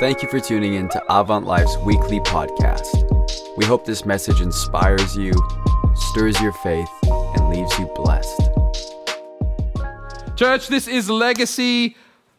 Thank you for tuning in to Avant Life's weekly podcast. We hope this message inspires you, stirs your faith, and leaves you blessed. Church, this is Legacy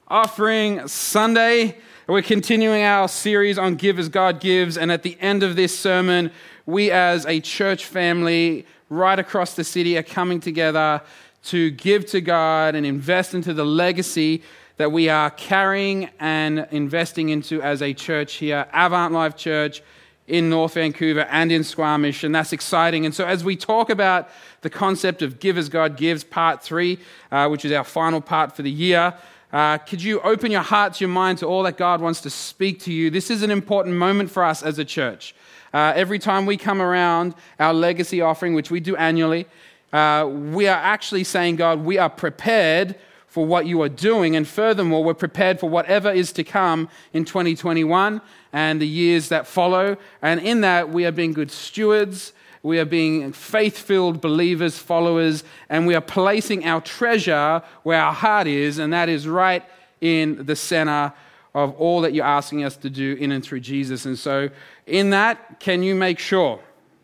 Offering Sunday. We're continuing our series on Give as God Gives, and at the end of this sermon, we as a church family right across the city are coming together to give to God and invest into the legacy that we are carrying and investing into as a church here, Avant Life Church in North Vancouver and in Squamish, and that's exciting. And so, as we talk about the concept of Give as God Gives, part three, uh, which is our final part for the year, uh, could you open your hearts, your mind to all that God wants to speak to you? This is an important moment for us as a church. Uh, every time we come around our legacy offering, which we do annually, uh, we are actually saying, God, we are prepared for what you are doing. And furthermore, we're prepared for whatever is to come in 2021 and the years that follow. And in that, we are being good stewards. We are being faith filled believers, followers, and we are placing our treasure where our heart is, and that is right in the center of all that you're asking us to do in and through Jesus. And so, in that, can you make sure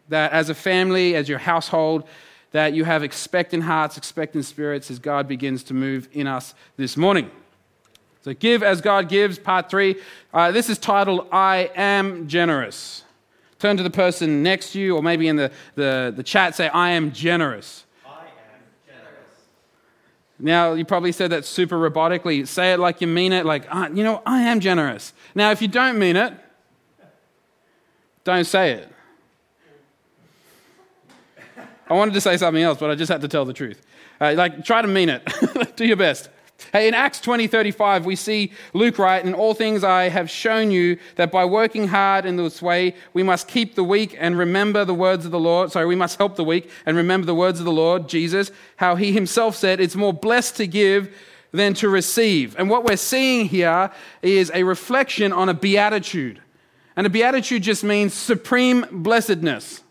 that as a family, as your household, that you have expectant hearts, expectant spirits as God begins to move in us this morning. So, Give as God Gives, part three. Uh, this is titled I Am Generous. Turn to the person next to you, or maybe in the, the, the chat, say, I am generous. I am generous. Now, you probably said that super robotically. Say it like you mean it, like, uh, you know, I am generous. Now, if you don't mean it, don't say it. I wanted to say something else, but I just had to tell the truth. Uh, like, try to mean it. Do your best. Hey, in Acts 20 35, we see Luke write, In all things I have shown you that by working hard in this way, we must keep the weak and remember the words of the Lord. Sorry, we must help the weak and remember the words of the Lord, Jesus, how he himself said, It's more blessed to give than to receive. And what we're seeing here is a reflection on a beatitude. And a beatitude just means supreme blessedness.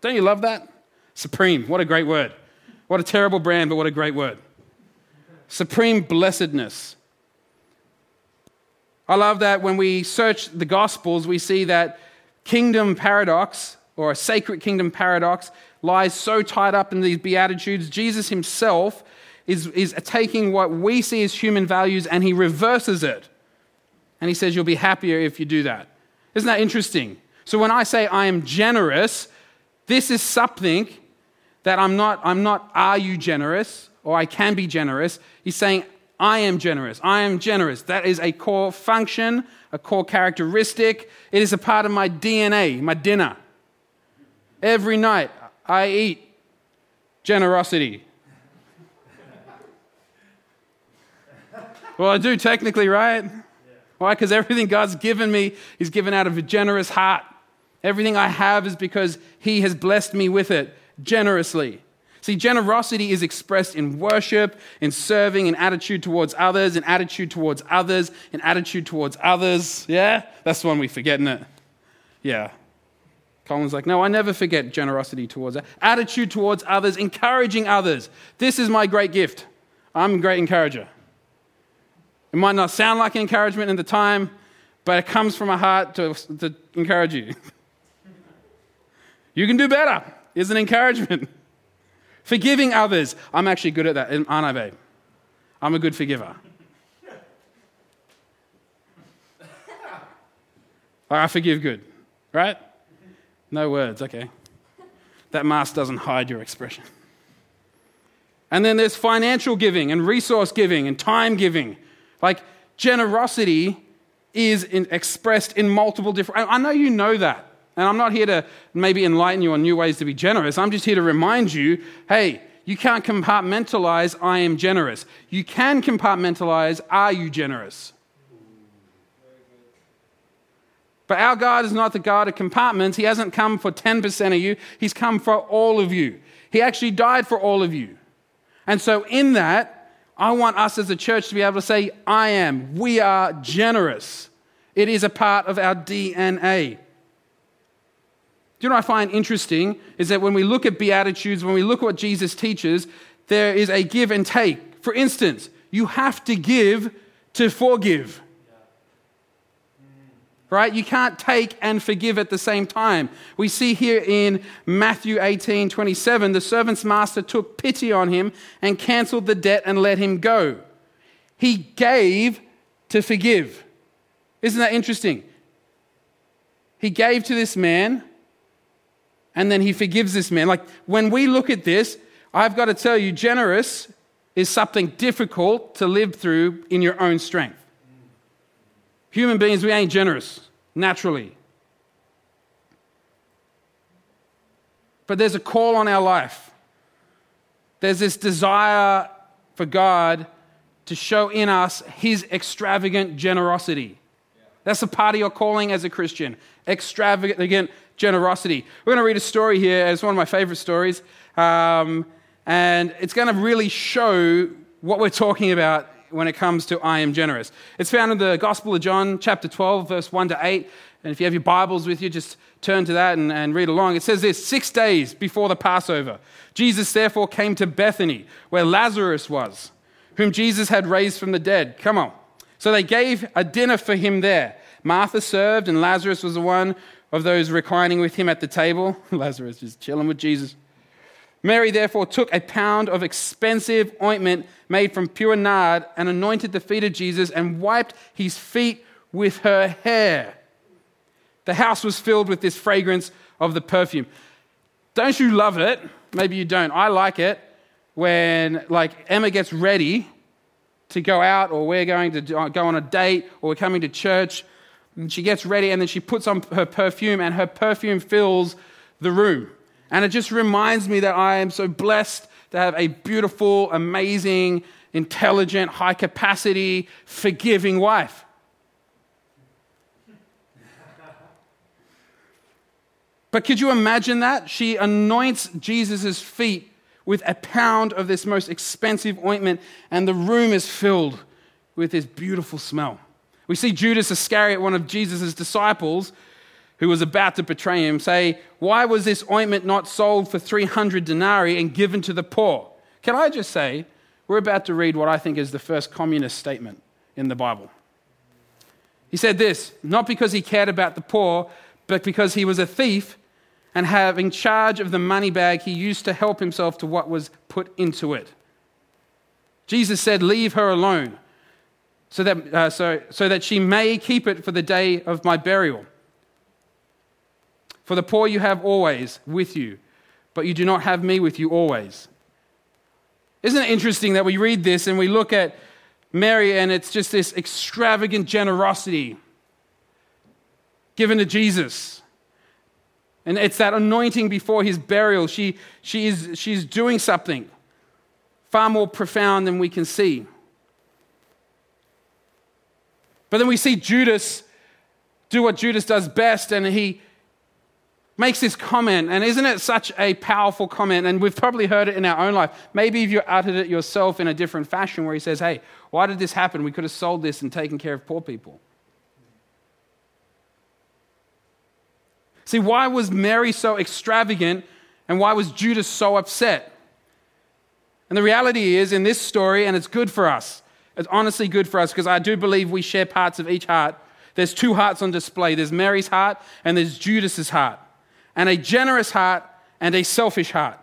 Don't you love that? Supreme. What a great word. What a terrible brand, but what a great word. Supreme blessedness. I love that when we search the Gospels, we see that kingdom paradox or a sacred kingdom paradox lies so tied up in these Beatitudes. Jesus himself is, is taking what we see as human values and he reverses it. And he says, You'll be happier if you do that. Isn't that interesting? So when I say I am generous, this is something that I'm not, I'm not, are you generous? Or I can be generous. He's saying, I am generous. I am generous. That is a core function, a core characteristic. It is a part of my DNA, my dinner. Every night I eat generosity. well, I do technically, right? Why? Because everything God's given me is given out of a generous heart. Everything I have is because He has blessed me with it generously. See, generosity is expressed in worship, in serving, in attitude towards others, in attitude towards others, in attitude towards others. Yeah? That's the one we forget, isn't it? Yeah. Colin's like, no, I never forget generosity towards that. Attitude towards others, encouraging others. This is my great gift. I'm a great encourager. It might not sound like encouragement in the time, but it comes from a heart to, to encourage you. you can do better is an encouragement. Forgiving others. I'm actually good at that, aren't I, babe? I'm a good forgiver. I forgive good, right? No words, okay. That mask doesn't hide your expression. And then there's financial giving and resource giving and time giving. Like generosity is in, expressed in multiple different. I know you know that. And I'm not here to maybe enlighten you on new ways to be generous. I'm just here to remind you hey, you can't compartmentalize, I am generous. You can compartmentalize, are you generous? But our God is not the God of compartments. He hasn't come for 10% of you, He's come for all of you. He actually died for all of you. And so, in that, I want us as a church to be able to say, I am. We are generous. It is a part of our DNA you know what I find interesting is that when we look at Beatitudes, when we look at what Jesus teaches, there is a give and take. For instance, you have to give to forgive. right? You can't take and forgive at the same time. We see here in Matthew 18 27, the servant's master took pity on him and canceled the debt and let him go. He gave to forgive. Isn't that interesting? He gave to this man and then he forgives this man. Like when we look at this, I've got to tell you, generous is something difficult to live through in your own strength. Human beings, we ain't generous naturally. But there's a call on our life. There's this desire for God to show in us his extravagant generosity. That's a part of your calling as a Christian extravagant generosity. We're going to read a story here. It's one of my favorite stories. Um, and it's going to really show what we're talking about when it comes to I am generous. It's found in the Gospel of John, chapter 12, verse 1 to 8. And if you have your Bibles with you, just turn to that and, and read along. It says this Six days before the Passover, Jesus therefore came to Bethany, where Lazarus was, whom Jesus had raised from the dead. Come on. So they gave a dinner for him there. Martha served, and Lazarus was the one of those reclining with him at the table. Lazarus just chilling with Jesus. Mary therefore took a pound of expensive ointment made from pure nard and anointed the feet of Jesus and wiped his feet with her hair. The house was filled with this fragrance of the perfume. Don't you love it? Maybe you don't. I like it when like Emma gets ready to go out or we're going to go on a date or we're coming to church and she gets ready and then she puts on her perfume and her perfume fills the room. And it just reminds me that I am so blessed to have a beautiful, amazing, intelligent, high capacity, forgiving wife. But could you imagine that? She anoints Jesus' feet with a pound of this most expensive ointment, and the room is filled with this beautiful smell. We see Judas Iscariot, one of Jesus' disciples, who was about to betray him, say, Why was this ointment not sold for 300 denarii and given to the poor? Can I just say, we're about to read what I think is the first communist statement in the Bible. He said this, not because he cared about the poor, but because he was a thief and having charge of the money bag, he used to help himself to what was put into it. Jesus said, Leave her alone, so that, uh, so, so that she may keep it for the day of my burial. For the poor you have always with you, but you do not have me with you always. Isn't it interesting that we read this and we look at Mary and it's just this extravagant generosity given to Jesus? And it's that anointing before his burial. She, she is, she's doing something far more profound than we can see. But then we see Judas do what Judas does best, and he makes this comment, and isn't it such a powerful comment? And we've probably heard it in our own life. Maybe if you uttered it yourself in a different fashion, where he says, Hey, why did this happen? We could have sold this and taken care of poor people. See, why was Mary so extravagant and why was Judas so upset? And the reality is, in this story, and it's good for us, it's honestly good for us because I do believe we share parts of each heart. There's two hearts on display there's Mary's heart and there's Judas's heart and a generous heart and a selfish heart.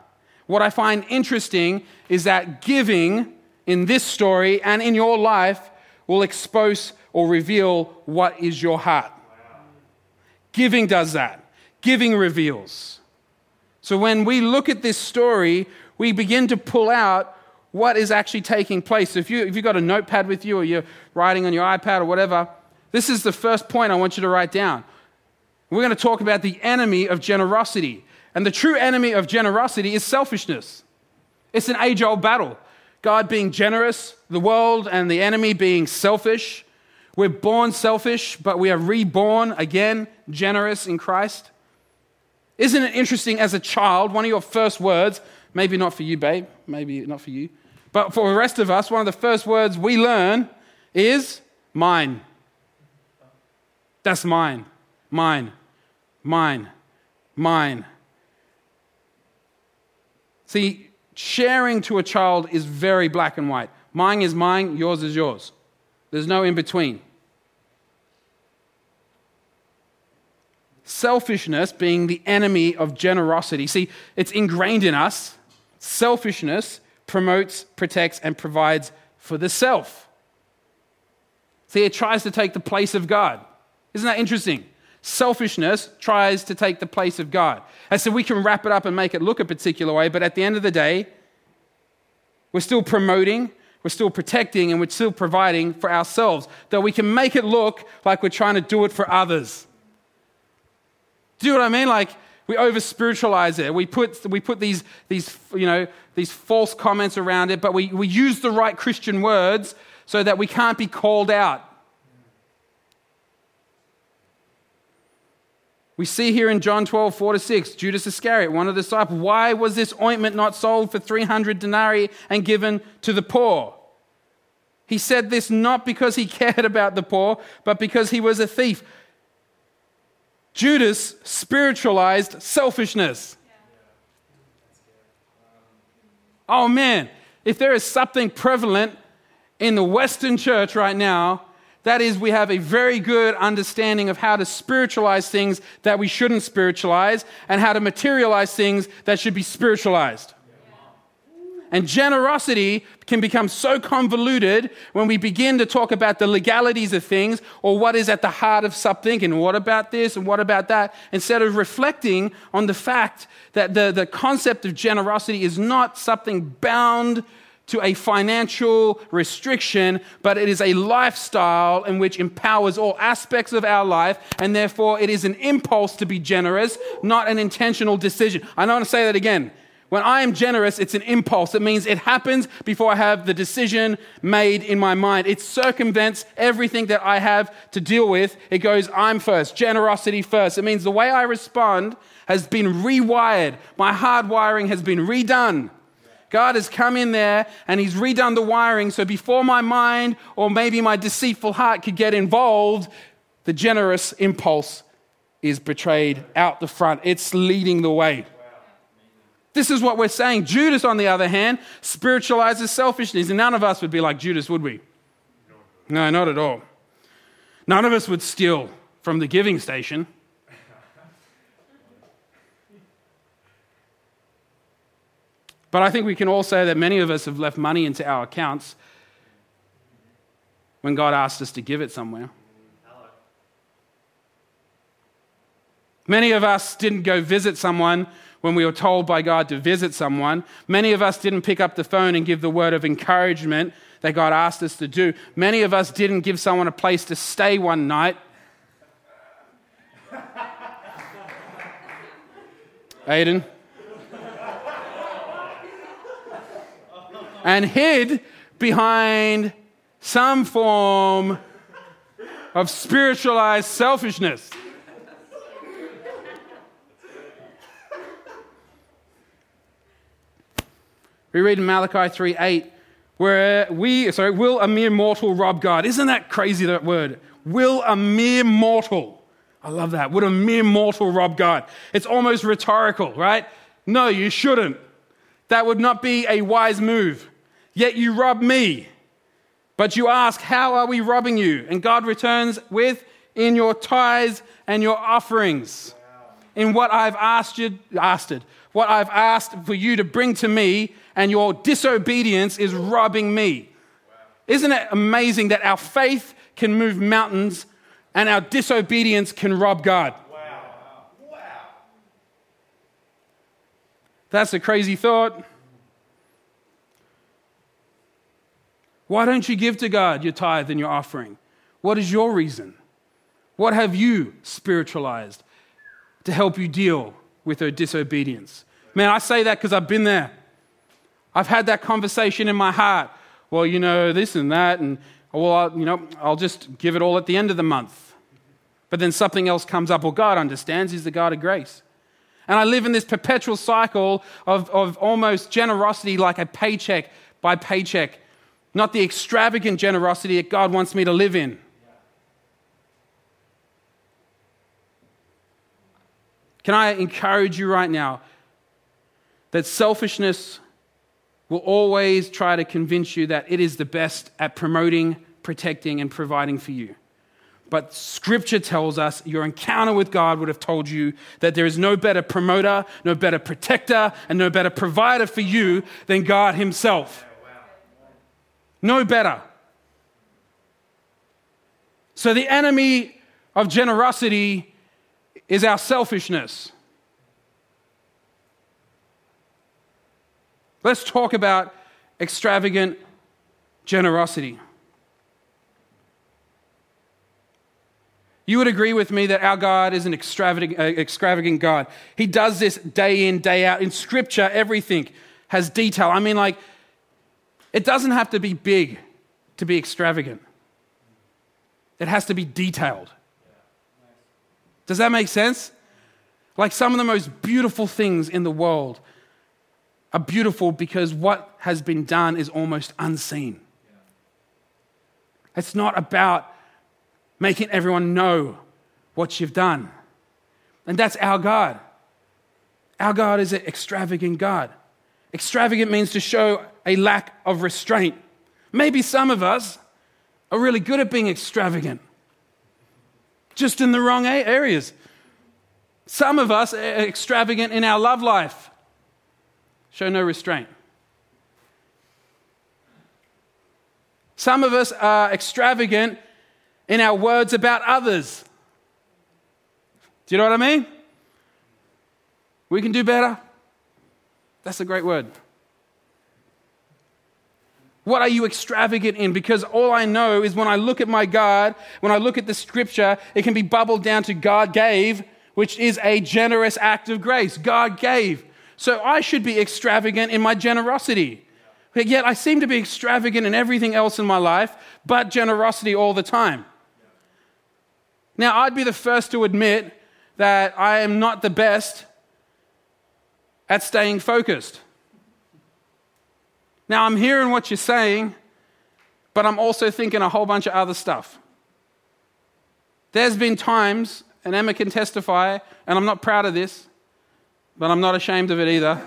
What I find interesting is that giving in this story and in your life will expose or reveal what is your heart. Giving does that. Giving reveals. So when we look at this story, we begin to pull out what is actually taking place. If, you, if you've got a notepad with you or you're writing on your iPad or whatever, this is the first point I want you to write down. We're going to talk about the enemy of generosity. And the true enemy of generosity is selfishness. It's an age old battle. God being generous, the world and the enemy being selfish. We're born selfish, but we are reborn again generous in Christ. Isn't it interesting as a child, one of your first words, maybe not for you, babe, maybe not for you, but for the rest of us, one of the first words we learn is mine. That's mine, mine mine, mine. See, sharing to a child is very black and white. Mine is mine, yours is yours. There's no in between. selfishness being the enemy of generosity. See, it's ingrained in us. Selfishness promotes, protects, and provides for the self. See, it tries to take the place of God. Isn't that interesting? Selfishness tries to take the place of God. And so we can wrap it up and make it look a particular way, but at the end of the day, we're still promoting, we're still protecting, and we're still providing for ourselves. Though we can make it look like we're trying to do it for others. Do you know what I mean? Like we over spiritualize it. We put, we put these, these, you know, these false comments around it, but we, we use the right Christian words so that we can't be called out. We see here in John 12, 4 to 6, Judas Iscariot, one of the disciples, why was this ointment not sold for 300 denarii and given to the poor? He said this not because he cared about the poor, but because he was a thief. Judas spiritualized selfishness. Oh man, if there is something prevalent in the Western church right now, that is, we have a very good understanding of how to spiritualize things that we shouldn't spiritualize and how to materialize things that should be spiritualized. And generosity can become so convoluted when we begin to talk about the legalities of things or what is at the heart of something and what about this and what about that, instead of reflecting on the fact that the, the concept of generosity is not something bound to a financial restriction, but it is a lifestyle in which empowers all aspects of our life, and therefore it is an impulse to be generous, not an intentional decision. I don't want to say that again. When I am generous, it's an impulse. It means it happens before I have the decision made in my mind. It circumvents everything that I have to deal with. It goes, I'm first, generosity first. It means the way I respond has been rewired. My hardwiring has been redone. God has come in there and He's redone the wiring. So before my mind or maybe my deceitful heart could get involved, the generous impulse is betrayed out the front. It's leading the way. This is what we're saying. Judas, on the other hand, spiritualizes selfishness. And none of us would be like Judas, would we? No, not at all. None of us would steal from the giving station. But I think we can all say that many of us have left money into our accounts when God asked us to give it somewhere. Many of us didn't go visit someone when we were told by God to visit someone. Many of us didn't pick up the phone and give the word of encouragement that God asked us to do. Many of us didn't give someone a place to stay one night. Aiden? and hid behind some form of spiritualized selfishness. We read in Malachi 3 8, where we, sorry, will a mere mortal rob God? Isn't that crazy, that word? Will a mere mortal, I love that, would a mere mortal rob God? It's almost rhetorical, right? No, you shouldn't. That would not be a wise move. Yet you rob me. But you ask, How are we robbing you? And God returns with, In your tithes and your offerings. In what I've asked you, asked it, what I've asked for you to bring to me, and your disobedience is robbing me. Isn't it amazing that our faith can move mountains and our disobedience can rob God? Wow. Wow. That's a crazy thought. Why don't you give to God your tithe and your offering? What is your reason? What have you spiritualized to help you deal with her disobedience? Man, I say that because I've been there. I've had that conversation in my heart. Well, you know, this and that, and well, I'll, you know, I'll just give it all at the end of the month. But then something else comes up. Well, God understands, He's the God of grace. And I live in this perpetual cycle of, of almost generosity like a paycheck by paycheck not the extravagant generosity that God wants me to live in. Can I encourage you right now that selfishness will always try to convince you that it is the best at promoting, protecting, and providing for you? But scripture tells us your encounter with God would have told you that there is no better promoter, no better protector, and no better provider for you than God Himself. No better. So the enemy of generosity is our selfishness. Let's talk about extravagant generosity. You would agree with me that our God is an extravagant, uh, extravagant God. He does this day in, day out. In Scripture, everything has detail. I mean, like, it doesn't have to be big to be extravagant, it has to be detailed. Does that make sense? Like, some of the most beautiful things in the world are beautiful because what has been done is almost unseen. It's not about making everyone know what you've done. And that's our God. Our God is an extravagant God. Extravagant means to show a lack of restraint. Maybe some of us are really good at being extravagant, just in the wrong areas. Some of us are extravagant in our love life, show no restraint. Some of us are extravagant in our words about others. Do you know what I mean? We can do better. That's a great word. What are you extravagant in? Because all I know is when I look at my God, when I look at the scripture, it can be bubbled down to God gave, which is a generous act of grace. God gave. So I should be extravagant in my generosity. But yet I seem to be extravagant in everything else in my life, but generosity all the time. Now, I'd be the first to admit that I am not the best at staying focused. Now, I'm hearing what you're saying, but I'm also thinking a whole bunch of other stuff. There's been times, and Emma can testify, and I'm not proud of this, but I'm not ashamed of it either,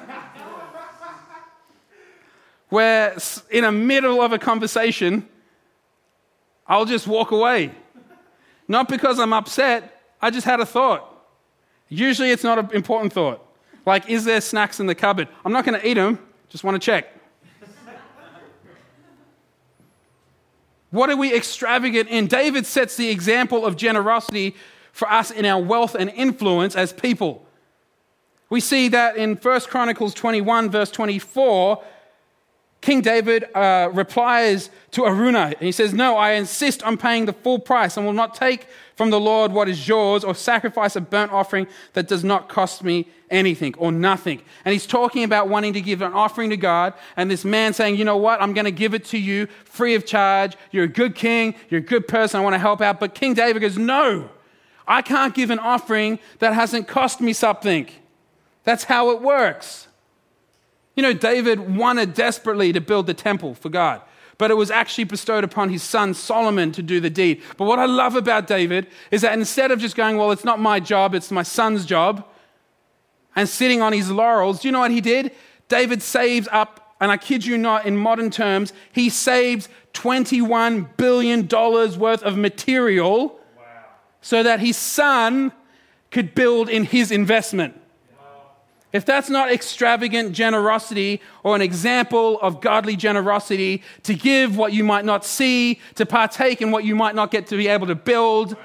where in the middle of a conversation, I'll just walk away not because I'm upset, I just had a thought. Usually it's not an important thought. Like, is there snacks in the cupboard? I'm not going to eat them, just want to check. what are we extravagant in? David sets the example of generosity for us in our wealth and influence as people. We see that in 1 Chronicles 21, verse 24, King David uh, replies to Araunah, and he says, No, I insist on paying the full price and will not take from the Lord what is yours or sacrifice a burnt offering that does not cost me anything or nothing. And he's talking about wanting to give an offering to God, and this man saying, You know what? I'm going to give it to you free of charge. You're a good king, you're a good person, I want to help out. But King David goes, No, I can't give an offering that hasn't cost me something. That's how it works. You know, David wanted desperately to build the temple for God, but it was actually bestowed upon his son Solomon to do the deed. But what I love about David is that instead of just going, well, it's not my job, it's my son's job, and sitting on his laurels, do you know what he did? David saves up, and I kid you not, in modern terms, he saves $21 billion worth of material wow. so that his son could build in his investment. If that's not extravagant generosity or an example of godly generosity to give what you might not see, to partake in what you might not get to be able to build,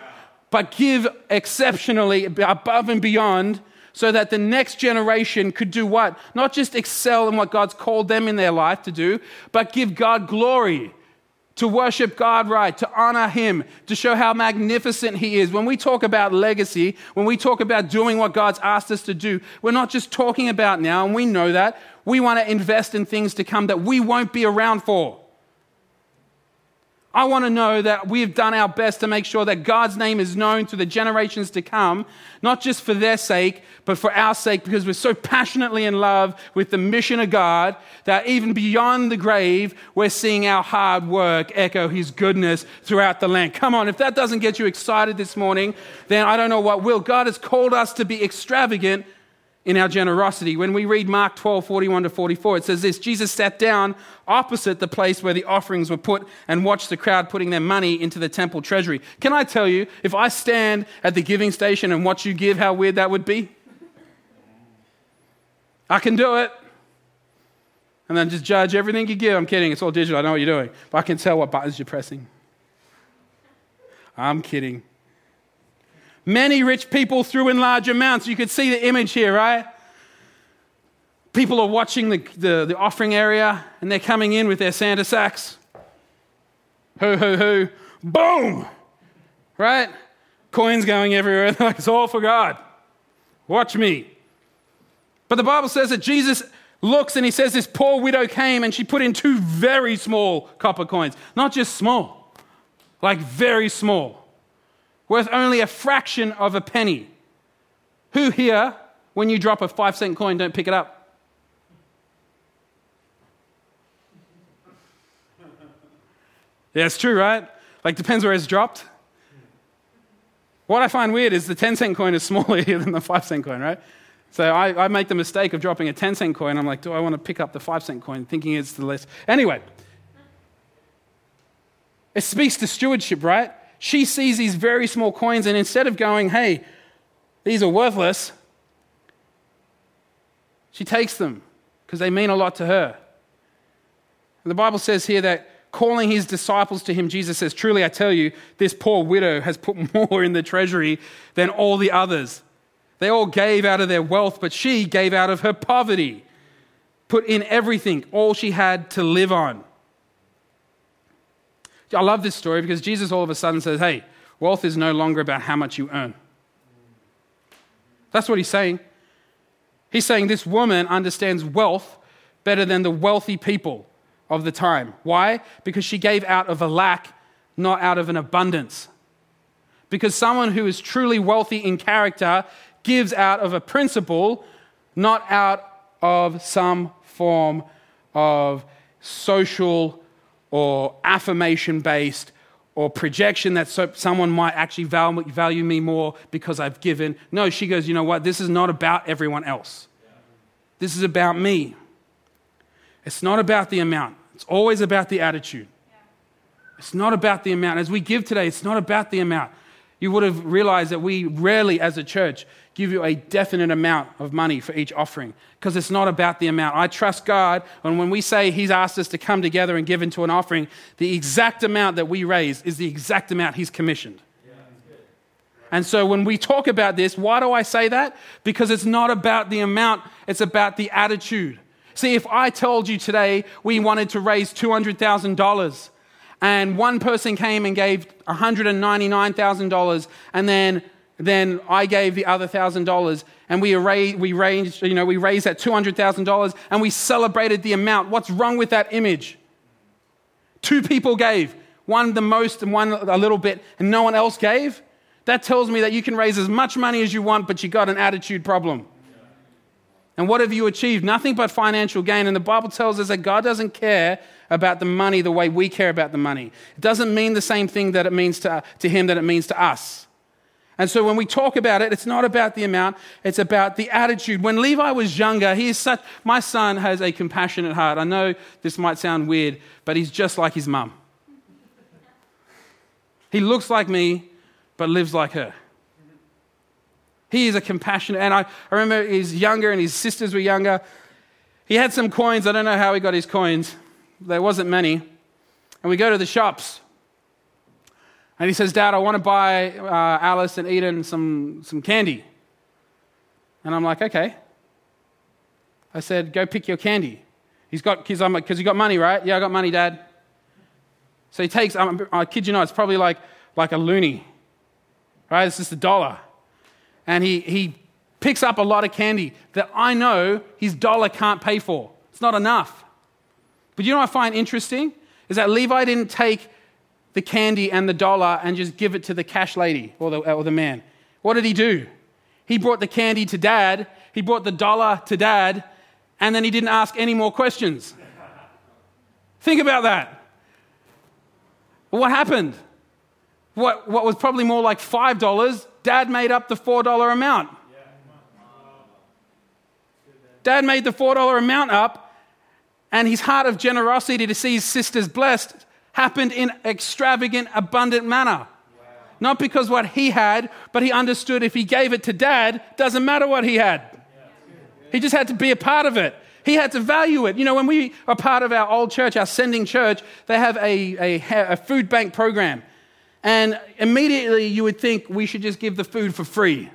but give exceptionally above and beyond so that the next generation could do what? Not just excel in what God's called them in their life to do, but give God glory to worship God right, to honor Him, to show how magnificent He is. When we talk about legacy, when we talk about doing what God's asked us to do, we're not just talking about now, and we know that. We want to invest in things to come that we won't be around for. I want to know that we've done our best to make sure that God's name is known to the generations to come, not just for their sake, but for our sake, because we're so passionately in love with the mission of God that even beyond the grave, we're seeing our hard work echo His goodness throughout the land. Come on, if that doesn't get you excited this morning, then I don't know what will. God has called us to be extravagant in our generosity. When we read Mark 12, 41 to 44, it says this Jesus sat down opposite the place where the offerings were put and watched the crowd putting their money into the temple treasury. Can I tell you, if I stand at the giving station and watch you give, how weird that would be? I can do it. And then just judge everything you give. I'm kidding, it's all digital, I know what you're doing. But I can tell what buttons you're pressing. I'm kidding. Many rich people threw in large amounts. You could see the image here, right? People are watching the, the, the offering area and they're coming in with their Santa sacks. Ho, ho, ho. Boom! Right? Coins going everywhere. Like, it's all for God. Watch me. But the Bible says that Jesus looks and he says, This poor widow came and she put in two very small copper coins. Not just small, like very small worth only a fraction of a penny. Who here, when you drop a five cent coin, don't pick it up? Yeah, it's true, right? Like, depends where it's dropped. What I find weird is the 10 cent coin is smaller here than the 5 cent coin, right? So I, I, make the mistake of dropping a 10 cent coin. I'm like, do I want to pick up the 5 cent coin, thinking it's the less. Anyway, it speaks to stewardship, right? She sees these very small coins, and instead of going, hey, these are worthless, she takes them because they mean a lot to her. And the Bible says here that calling his disciples to him, Jesus says, Truly I tell you, this poor widow has put more in the treasury than all the others. They all gave out of their wealth, but she gave out of her poverty, put in everything, all she had to live on. I love this story because Jesus all of a sudden says, hey, wealth is no longer about how much you earn. That's what he's saying. He's saying this woman understands wealth better than the wealthy people of the time. Why? Because she gave out of a lack, not out of an abundance. Because someone who is truly wealthy in character gives out of a principle, not out of some form of social or affirmation based or projection that so someone might actually value, value me more because I've given. No, she goes, you know what? This is not about everyone else. This is about me. It's not about the amount, it's always about the attitude. It's not about the amount. As we give today, it's not about the amount. You would have realized that we rarely, as a church, give you a definite amount of money for each offering because it's not about the amount. I trust God, and when we say He's asked us to come together and give into an offering, the exact amount that we raise is the exact amount He's commissioned. And so when we talk about this, why do I say that? Because it's not about the amount, it's about the attitude. See, if I told you today we wanted to raise $200,000 and one person came and gave $199,000 and then then I gave the other thousand dollars, and we arranged, we raised, you know, we raised that two hundred thousand dollars, and we celebrated the amount. What's wrong with that image? Two people gave, one the most and one a little bit, and no one else gave. That tells me that you can raise as much money as you want, but you got an attitude problem. And what have you achieved? Nothing but financial gain. And the Bible tells us that God doesn't care about the money the way we care about the money. It doesn't mean the same thing that it means to, to Him that it means to us. And so when we talk about it, it's not about the amount, it's about the attitude. When Levi was younger, he is such, my son has a compassionate heart. I know this might sound weird, but he's just like his mum. He looks like me, but lives like her. He is a compassionate, and I, I remember he's younger and his sisters were younger. He had some coins. I don't know how he got his coins. There wasn't many. And we go to the shops and he says, Dad, I want to buy uh, Alice and Eden some, some candy. And I'm like, okay. I said, go pick your candy. He's got, because I'm like, you got money, right? Yeah, I got money, Dad. So he takes, I'm, I kid you not, it's probably like, like a loonie, right? It's just a dollar. And he, he picks up a lot of candy that I know his dollar can't pay for. It's not enough. But you know what I find interesting? Is that Levi didn't take the candy and the dollar and just give it to the cash lady or the, or the man. What did he do? He brought the candy to dad, he brought the dollar to dad, and then he didn't ask any more questions. Think about that. What happened? What, what was probably more like $5, dad made up the $4 amount. Dad made the $4 amount up, and his heart of generosity to see his sisters blessed happened in extravagant, abundant manner. Not because what he had, but he understood if he gave it to dad, doesn't matter what he had. He just had to be a part of it. He had to value it. You know, when we are part of our old church, our sending church, they have a, a, a food bank program. And immediately you would think we should just give the food for free.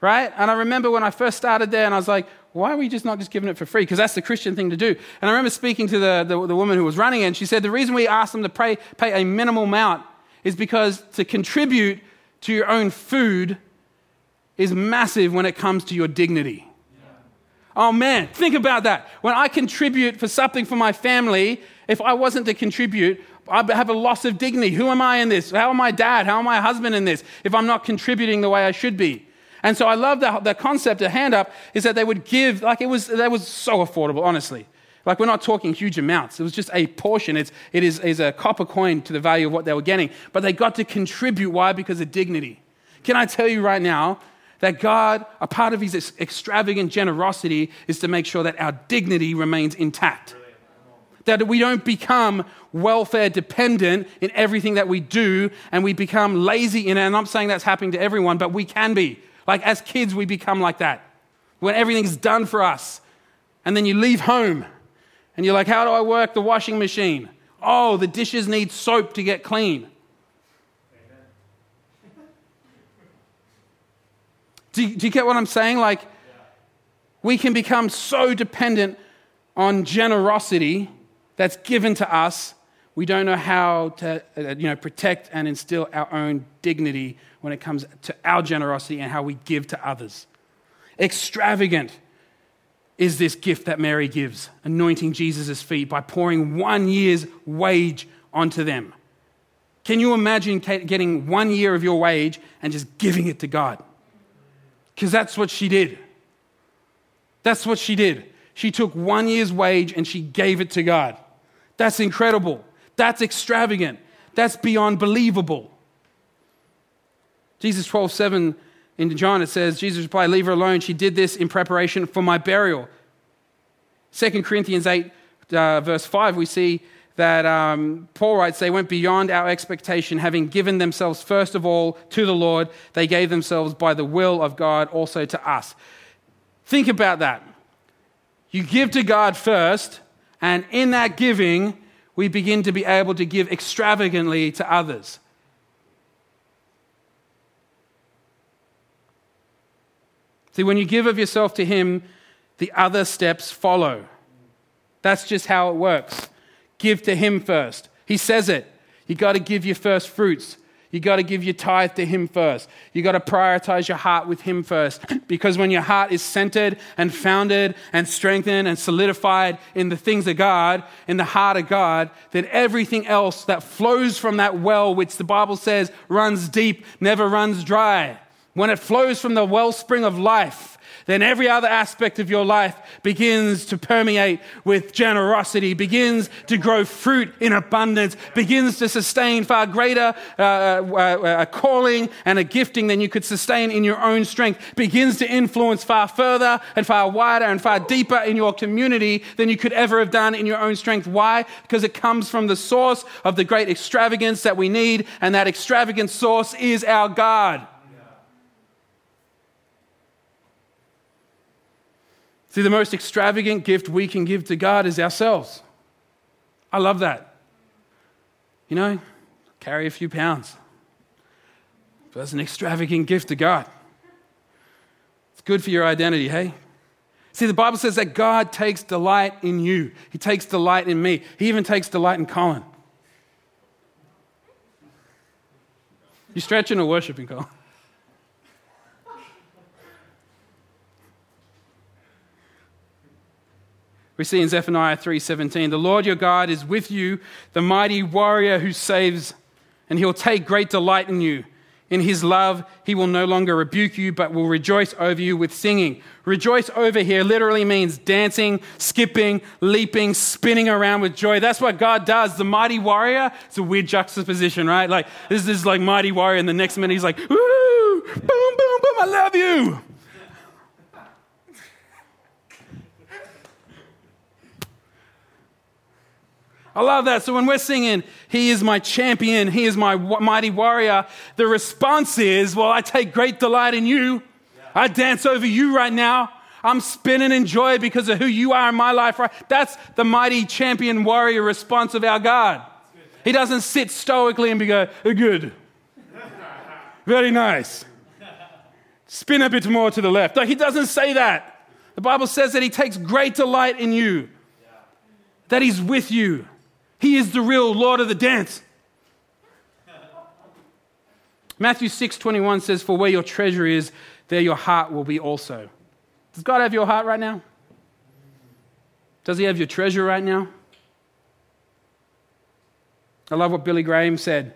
Right? And I remember when I first started there and I was like, why are we just not just giving it for free? Because that's the Christian thing to do. And I remember speaking to the, the, the, woman who was running it, and she said the reason we asked them to pay, pay a minimal amount is because to contribute to your own food is massive when it comes to your dignity. Oh man, think about that. When I contribute for something for my family, if I wasn't to contribute, I'd have a loss of dignity. Who am I in this? How am I dad? How am I husband in this if I'm not contributing the way I should be? And so I love the, the concept of hand up is that they would give, like it was, that was so affordable, honestly. Like we're not talking huge amounts. It was just a portion. It's, it is, is a copper coin to the value of what they were getting. But they got to contribute. Why? Because of dignity. Can I tell you right now that God, a part of his extravagant generosity is to make sure that our dignity remains intact? That we don't become welfare dependent in everything that we do and we become lazy in it. And I'm saying that's happening to everyone, but we can be. Like as kids, we become like that. When everything's done for us, and then you leave home and you're like, How do I work the washing machine? Oh, the dishes need soap to get clean. Do you, do you, get what I'm saying? Like, we can become so dependent on generosity that's given to us, we don't know how to uh, you know, protect and instill our own dignity when it comes to our generosity and how we give to others. Extravagant is this gift that Mary gives, anointing Jesus' feet by pouring one year's wage onto them. Can you imagine getting one year of your wage and just giving it to God? Because that's what she did. That's what she did. She took one year's wage and she gave it to God. That's incredible. That's extravagant. That's beyond believable. Jesus 12, 7 in John, it says, Jesus replied, Leave her alone. She did this in preparation for my burial. 2 Corinthians 8, uh, verse 5, we see that um, Paul writes, They went beyond our expectation, having given themselves first of all to the Lord, they gave themselves by the will of God also to us. Think about that. You give to God first, and in that giving, we begin to be able to give extravagantly to others. See, when you give of yourself to Him, the other steps follow. That's just how it works. Give to Him first. He says it. You got to give your first fruits. You got to give your tithe to Him first. You got to prioritize your heart with Him first. Because when your heart is centered and founded and strengthened and solidified in the things of God, in the heart of God, then everything else that flows from that well, which the Bible says runs deep, never runs dry. When it flows from the wellspring of life, then every other aspect of your life begins to permeate with generosity, begins to grow fruit in abundance, begins to sustain far greater uh, uh, a calling and a gifting than you could sustain in your own strength, begins to influence far further and far wider and far deeper in your community than you could ever have done in your own strength. Why? Because it comes from the source of the great extravagance that we need, and that extravagant source is our God. See, the most extravagant gift we can give to God is ourselves. I love that. You know, carry a few pounds. But that's an extravagant gift to God. It's good for your identity, hey? See, the Bible says that God takes delight in you. He takes delight in me. He even takes delight in Colin. You stretching or worshiping, Colin? We see in Zephaniah 3:17, "The Lord your God is with you, the mighty warrior who saves, and he'll take great delight in you. In his love, he will no longer rebuke you, but will rejoice over you with singing." Rejoice over here literally means dancing, skipping, leaping, spinning around with joy. That's what God does. The mighty warrior, it's a weird juxtaposition, right? Like, this is like mighty warrior, and the next minute he's like, "Woo! Boom, boom, boom, I love you." I love that. So when we're singing, He is my champion, He is my mighty warrior, the response is, Well, I take great delight in you. I dance over you right now. I'm spinning in joy because of who you are in my life. Right? That's the mighty champion warrior response of our God. He doesn't sit stoically and be go, oh, good. Very nice. Spin a bit more to the left. No, he doesn't say that. The Bible says that he takes great delight in you, that he's with you. He is the real Lord of the dance. Matthew 6 21 says, For where your treasure is, there your heart will be also. Does God have your heart right now? Does He have your treasure right now? I love what Billy Graham said.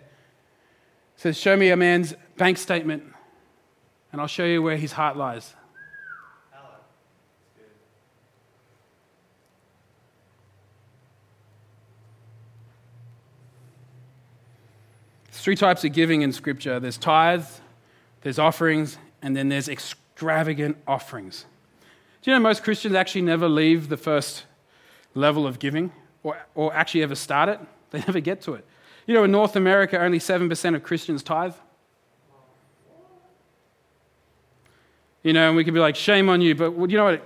He says, Show me a man's bank statement, and I'll show you where his heart lies. Three types of giving in Scripture there's tithes, there's offerings, and then there's extravagant offerings. Do you know most Christians actually never leave the first level of giving or, or actually ever start it? They never get to it. You know, in North America, only 7% of Christians tithe. You know, and we could be like, shame on you. But you know what?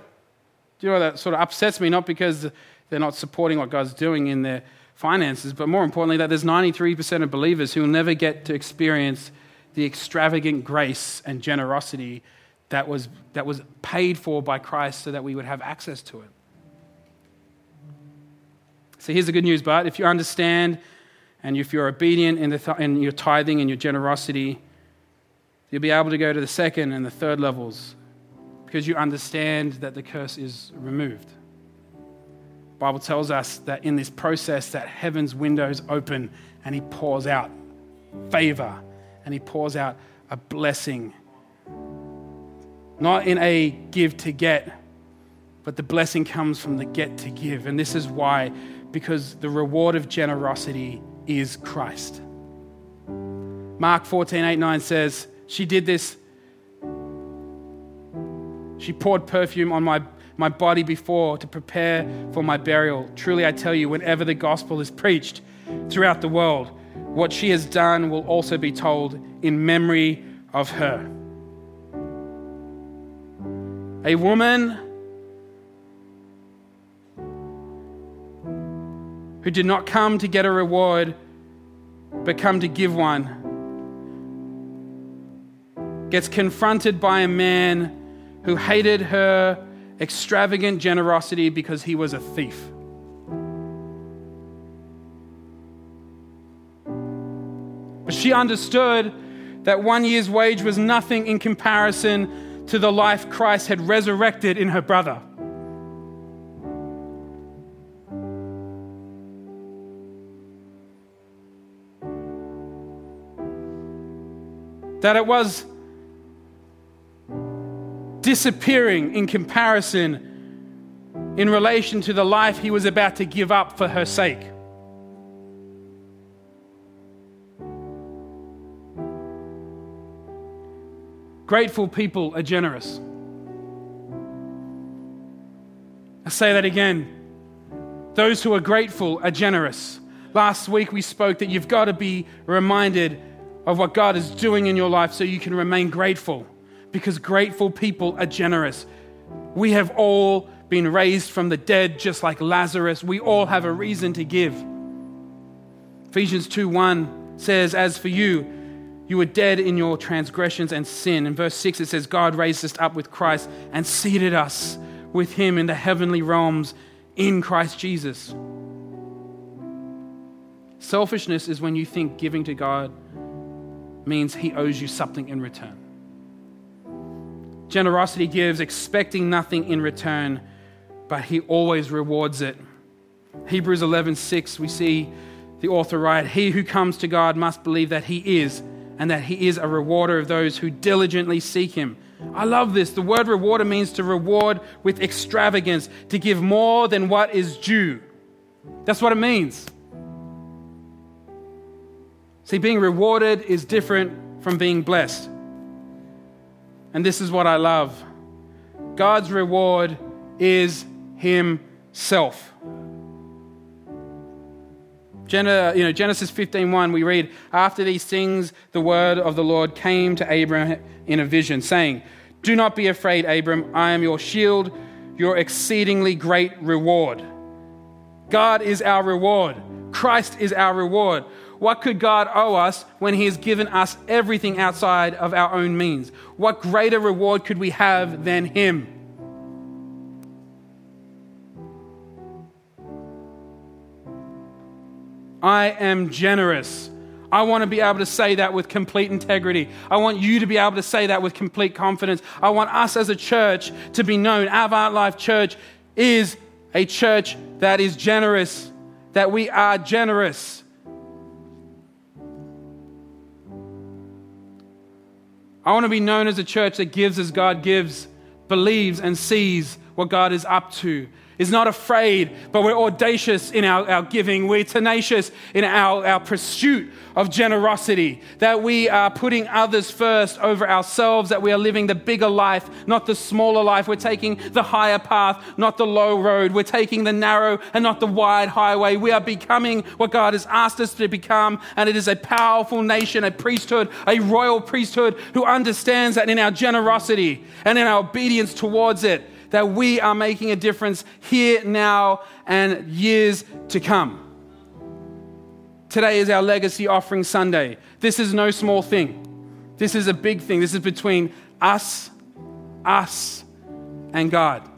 Do you know that sort of upsets me? Not because they're not supporting what God's doing in their finances, but more importantly, that there's 93% of believers who will never get to experience the extravagant grace and generosity that was, that was paid for by Christ so that we would have access to it. So here's the good news, but if you understand and if you're obedient in, th- in your tithing and your generosity, you'll be able to go to the second and the third levels because you understand that the curse is removed. Bible tells us that in this process that heaven's windows open and he pours out favor and he pours out a blessing not in a give to get, but the blessing comes from the get to give. And this is why, because the reward of generosity is Christ. Mark 14, 8, 9 says, She did this. She poured perfume on my, my body before to prepare for my burial. Truly, I tell you, whenever the gospel is preached throughout the world, what she has done will also be told in memory of her. A woman who did not come to get a reward, but come to give one, gets confronted by a man who hated her extravagant generosity because he was a thief. But she understood that one year's wage was nothing in comparison to the life Christ had resurrected in her brother. That it was disappearing in comparison in relation to the life he was about to give up for her sake. Grateful people are generous. I say that again. Those who are grateful are generous. Last week we spoke that you've got to be reminded of what God is doing in your life so you can remain grateful because grateful people are generous. We have all been raised from the dead just like Lazarus. We all have a reason to give. Ephesians 2 1 says, As for you, you were dead in your transgressions and sin. In verse 6, it says, God raised us up with Christ and seated us with him in the heavenly realms in Christ Jesus. Selfishness is when you think giving to God means he owes you something in return. Generosity gives, expecting nothing in return, but he always rewards it. Hebrews 11:6 we see the author write, "He who comes to God must believe that he is and that he is a rewarder of those who diligently seek him. I love this. The word rewarder means to reward with extravagance, to give more than what is due. That's what it means. See, being rewarded is different from being blessed. And this is what I love God's reward is Himself. you know, Genesis 15:1, we read, After these things, the word of the Lord came to Abram in a vision, saying, Do not be afraid, Abram, I am your shield, your exceedingly great reward. God is our reward. Christ is our reward. What could God owe us when He has given us everything outside of our own means? What greater reward could we have than Him? I am generous. I want to be able to say that with complete integrity. I want you to be able to say that with complete confidence. I want us as a church to be known. Avant Life Church is a church that is generous, that we are generous. I want to be known as a church that gives as God gives, believes and sees what God is up to, is not afraid, but we're audacious in our, our giving. We're tenacious in our, our pursuit of generosity, that we are putting others first over ourselves, that we are living the bigger life, not the smaller life. We're taking the higher path, not the low road. We're taking the narrow and not the wide highway. We are becoming what God has asked us to become, and it is a powerful nation, a priesthood, a royal priesthood who understands that in our generosity and in our obedience towards it, that we are making a difference here, now, and years to come. Today is our Legacy Offering Sunday. This is no small thing. This is a big thing. This is between us, us, and God.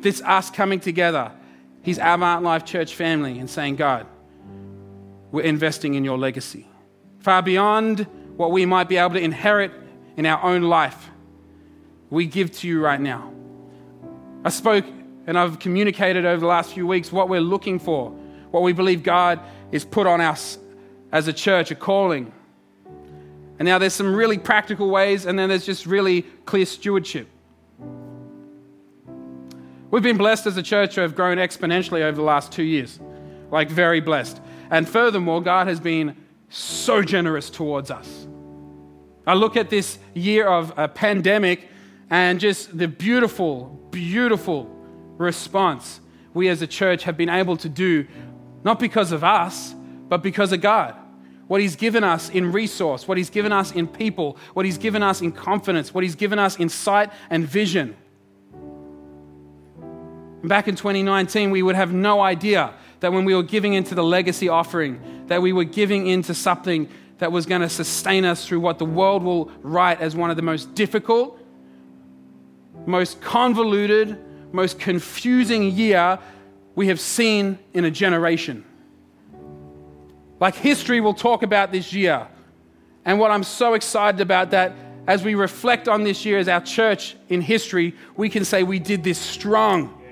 This us coming together. He's our Life Church family and saying, God, we're investing in your legacy. Far beyond what we might be able to inherit in our own life, we give to you right now. I spoke and I've communicated over the last few weeks what we're looking for, what we believe God is put on us as a church, a calling. And now there's some really practical ways, and then there's just really clear stewardship. We've been blessed as a church to have grown exponentially over the last two years, like very blessed. And furthermore, God has been so generous towards us. I look at this year of a pandemic and just the beautiful, beautiful response we as a church have been able to do, not because of us, but because of God. What He's given us in resource, what He's given us in people, what He's given us in confidence, what He's given us in sight and vision. Back in 2019, we would have no idea that when we were giving into the legacy offering, that we were giving into something that was going to sustain us through what the world will write as one of the most difficult most convoluted, most confusing year we have seen in a generation. Like history will talk about this year. And what I'm so excited about that as we reflect on this year as our church in history, we can say we did this strong.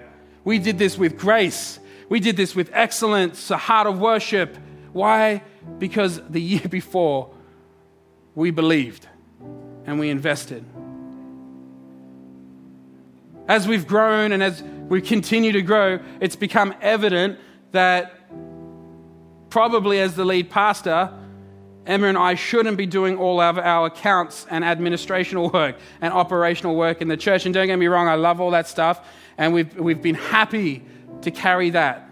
We did this with grace. We did this with excellence, a heart of worship. Why? Because the year before, we believed and we invested. As we've grown and as we continue to grow, it's become evident that probably as the lead pastor, Emma and I shouldn't be doing all of our accounts and administrational work and operational work in the church. And don't get me wrong, I love all that stuff. And we've, we've been happy to carry that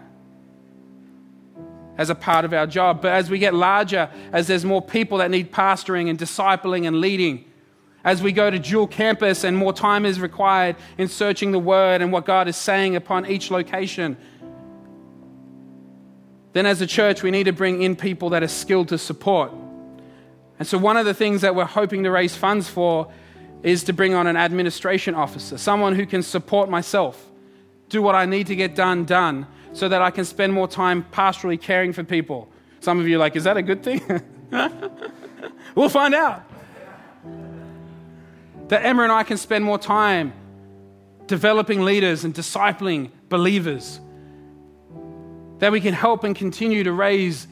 as a part of our job. But as we get larger, as there's more people that need pastoring and discipling and leading, as we go to dual campus and more time is required in searching the word and what God is saying upon each location, then as a church, we need to bring in people that are skilled to support. And so, one of the things that we're hoping to raise funds for is to bring on an administration officer, someone who can support myself, do what I need to get done, done, so that I can spend more time pastorally caring for people. Some of you are like, is that a good thing? we'll find out that Emma and I can spend more time developing leaders and discipling believers. That we can help and continue to raise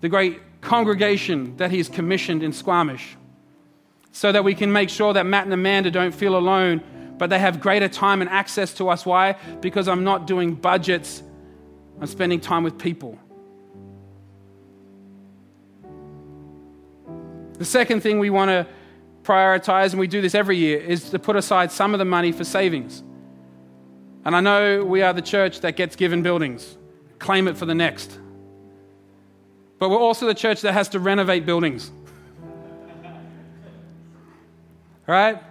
the great congregation that He's commissioned in Squamish. So that we can make sure that Matt and Amanda don't feel alone, but they have greater time and access to us. Why? Because I'm not doing budgets, I'm spending time with people. The second thing we want to prioritize, and we do this every year, is to put aside some of the money for savings. And I know we are the church that gets given buildings, claim it for the next. but we're also the church that has to renovate buildings. Right?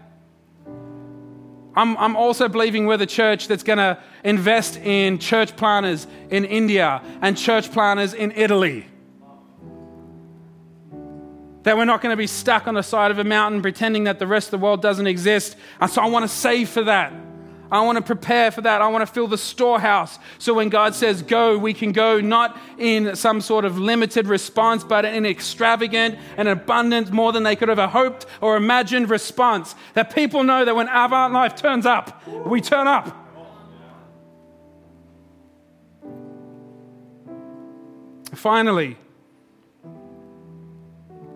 I'm, I'm also believing we're the church that's going to invest in church planters in India and church planters in Italy. That we're not going to be stuck on the side of a mountain pretending that the rest of the world doesn't exist. And so I want to save for that. I want to prepare for that. I want to fill the storehouse. So when God says go, we can go not in some sort of limited response, but in extravagant and abundant, more than they could have hoped or imagined response. That people know that when Avant Life turns up, we turn up. Finally,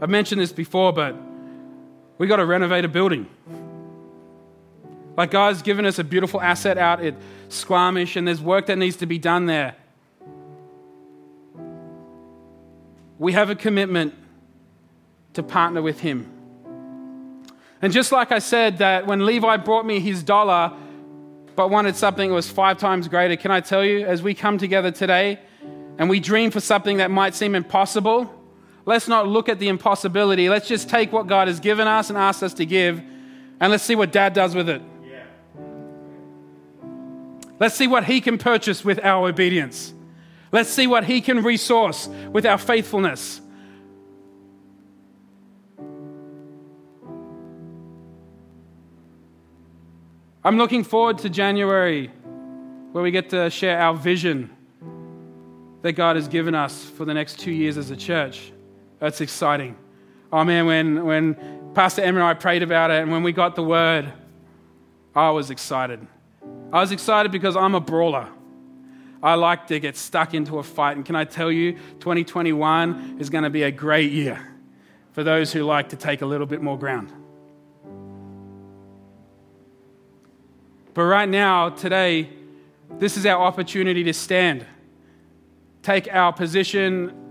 I've mentioned this before, but we got to renovate a building. Like God's given us a beautiful asset out at Squamish, and there's work that needs to be done there. We have a commitment to partner with Him. And just like I said, that when Levi brought me his dollar, but wanted something that was five times greater, can I tell you, as we come together today and we dream for something that might seem impossible, let's not look at the impossibility. Let's just take what God has given us and asked us to give, and let's see what Dad does with it. Let's see what He can purchase with our obedience. Let's see what He can resource with our faithfulness. I'm looking forward to January where we get to share our vision that God has given us for the next two years as a church. That's exciting. Oh man, when, when Pastor Em and I prayed about it and when we got the word, I was excited. I was excited because I'm a brawler. I like to get stuck into a fight. And can I tell you, 2021 is going to be a great year for those who like to take a little bit more ground. But right now, today, this is our opportunity to stand, take our position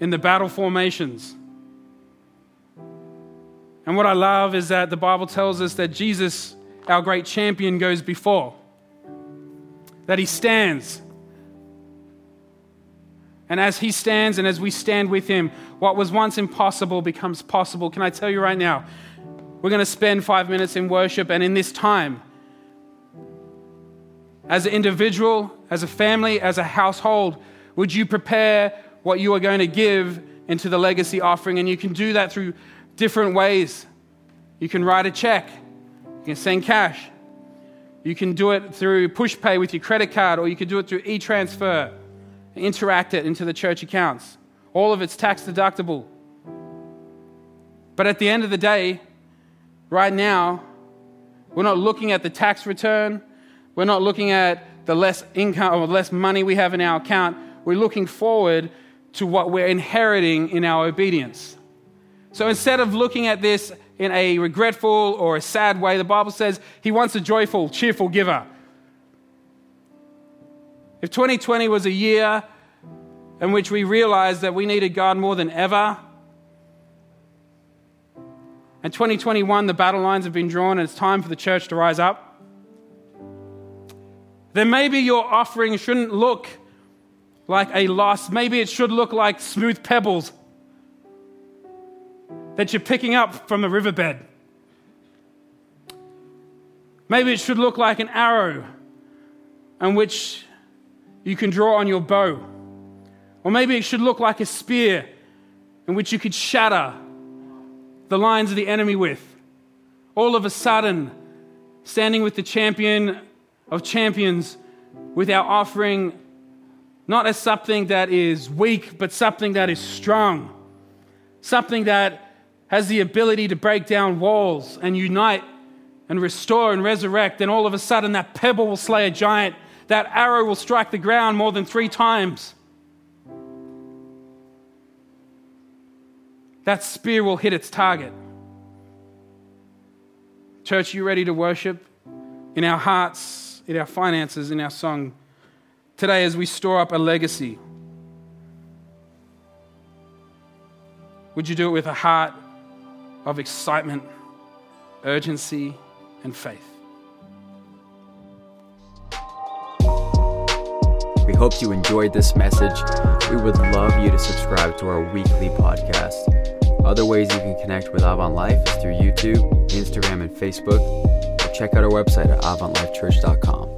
in the battle formations. And what I love is that the Bible tells us that Jesus, our great champion, goes before that he stands. And as he stands and as we stand with him, what was once impossible becomes possible. Can I tell you right now? We're going to spend five minutes in worship, and in this time, as an individual, as a family, as a household, would you prepare what you are going to give into the legacy offering? And you can do that through different ways. You can write a check, you can send cash, you can do it through PushPay with your credit card, or you can do it through e transfer, Interac it into the church accounts. All of it's tax deductible. But at the end of the day, right now, we're not looking at the tax return. We're not looking at the less income or less money we have in our account. We're looking forward to what we're inheriting in our obedience. So instead of looking at this in a regretful or a sad way. The Bible says he wants a joyful, cheerful giver. If 2020 was a year in which we realized that we needed God more than ever, and 2021, the battle lines have been drawn and it's time for the church to rise up, then maybe your offering shouldn't look like a loss. Maybe it should look like smooth pebbles that you're picking up from a riverbed. Maybe it should look like an arrow on which you can draw on your bow. Or maybe it should look like a spear in which you could shatter the lines of the enemy with. All of a sudden, standing with the champion of champions with our offering, not as something that is weak, but something that is strong, something that has the ability to break down walls and unite and restore and resurrect, then all of a sudden that pebble will slay a giant. That arrow will strike the ground more than three times. That spear will hit its target. Church, you ready to worship in our hearts, in our finances, in our song today as we store up a legacy? Would you do it with a heart of excitement, urgency, and faith. We hope you enjoyed this message. We would love you to subscribe to our weekly podcast. Other ways you can connect with Avant Life is through YouTube, Instagram, and Facebook. Or check out our website at avantlifechurch.com.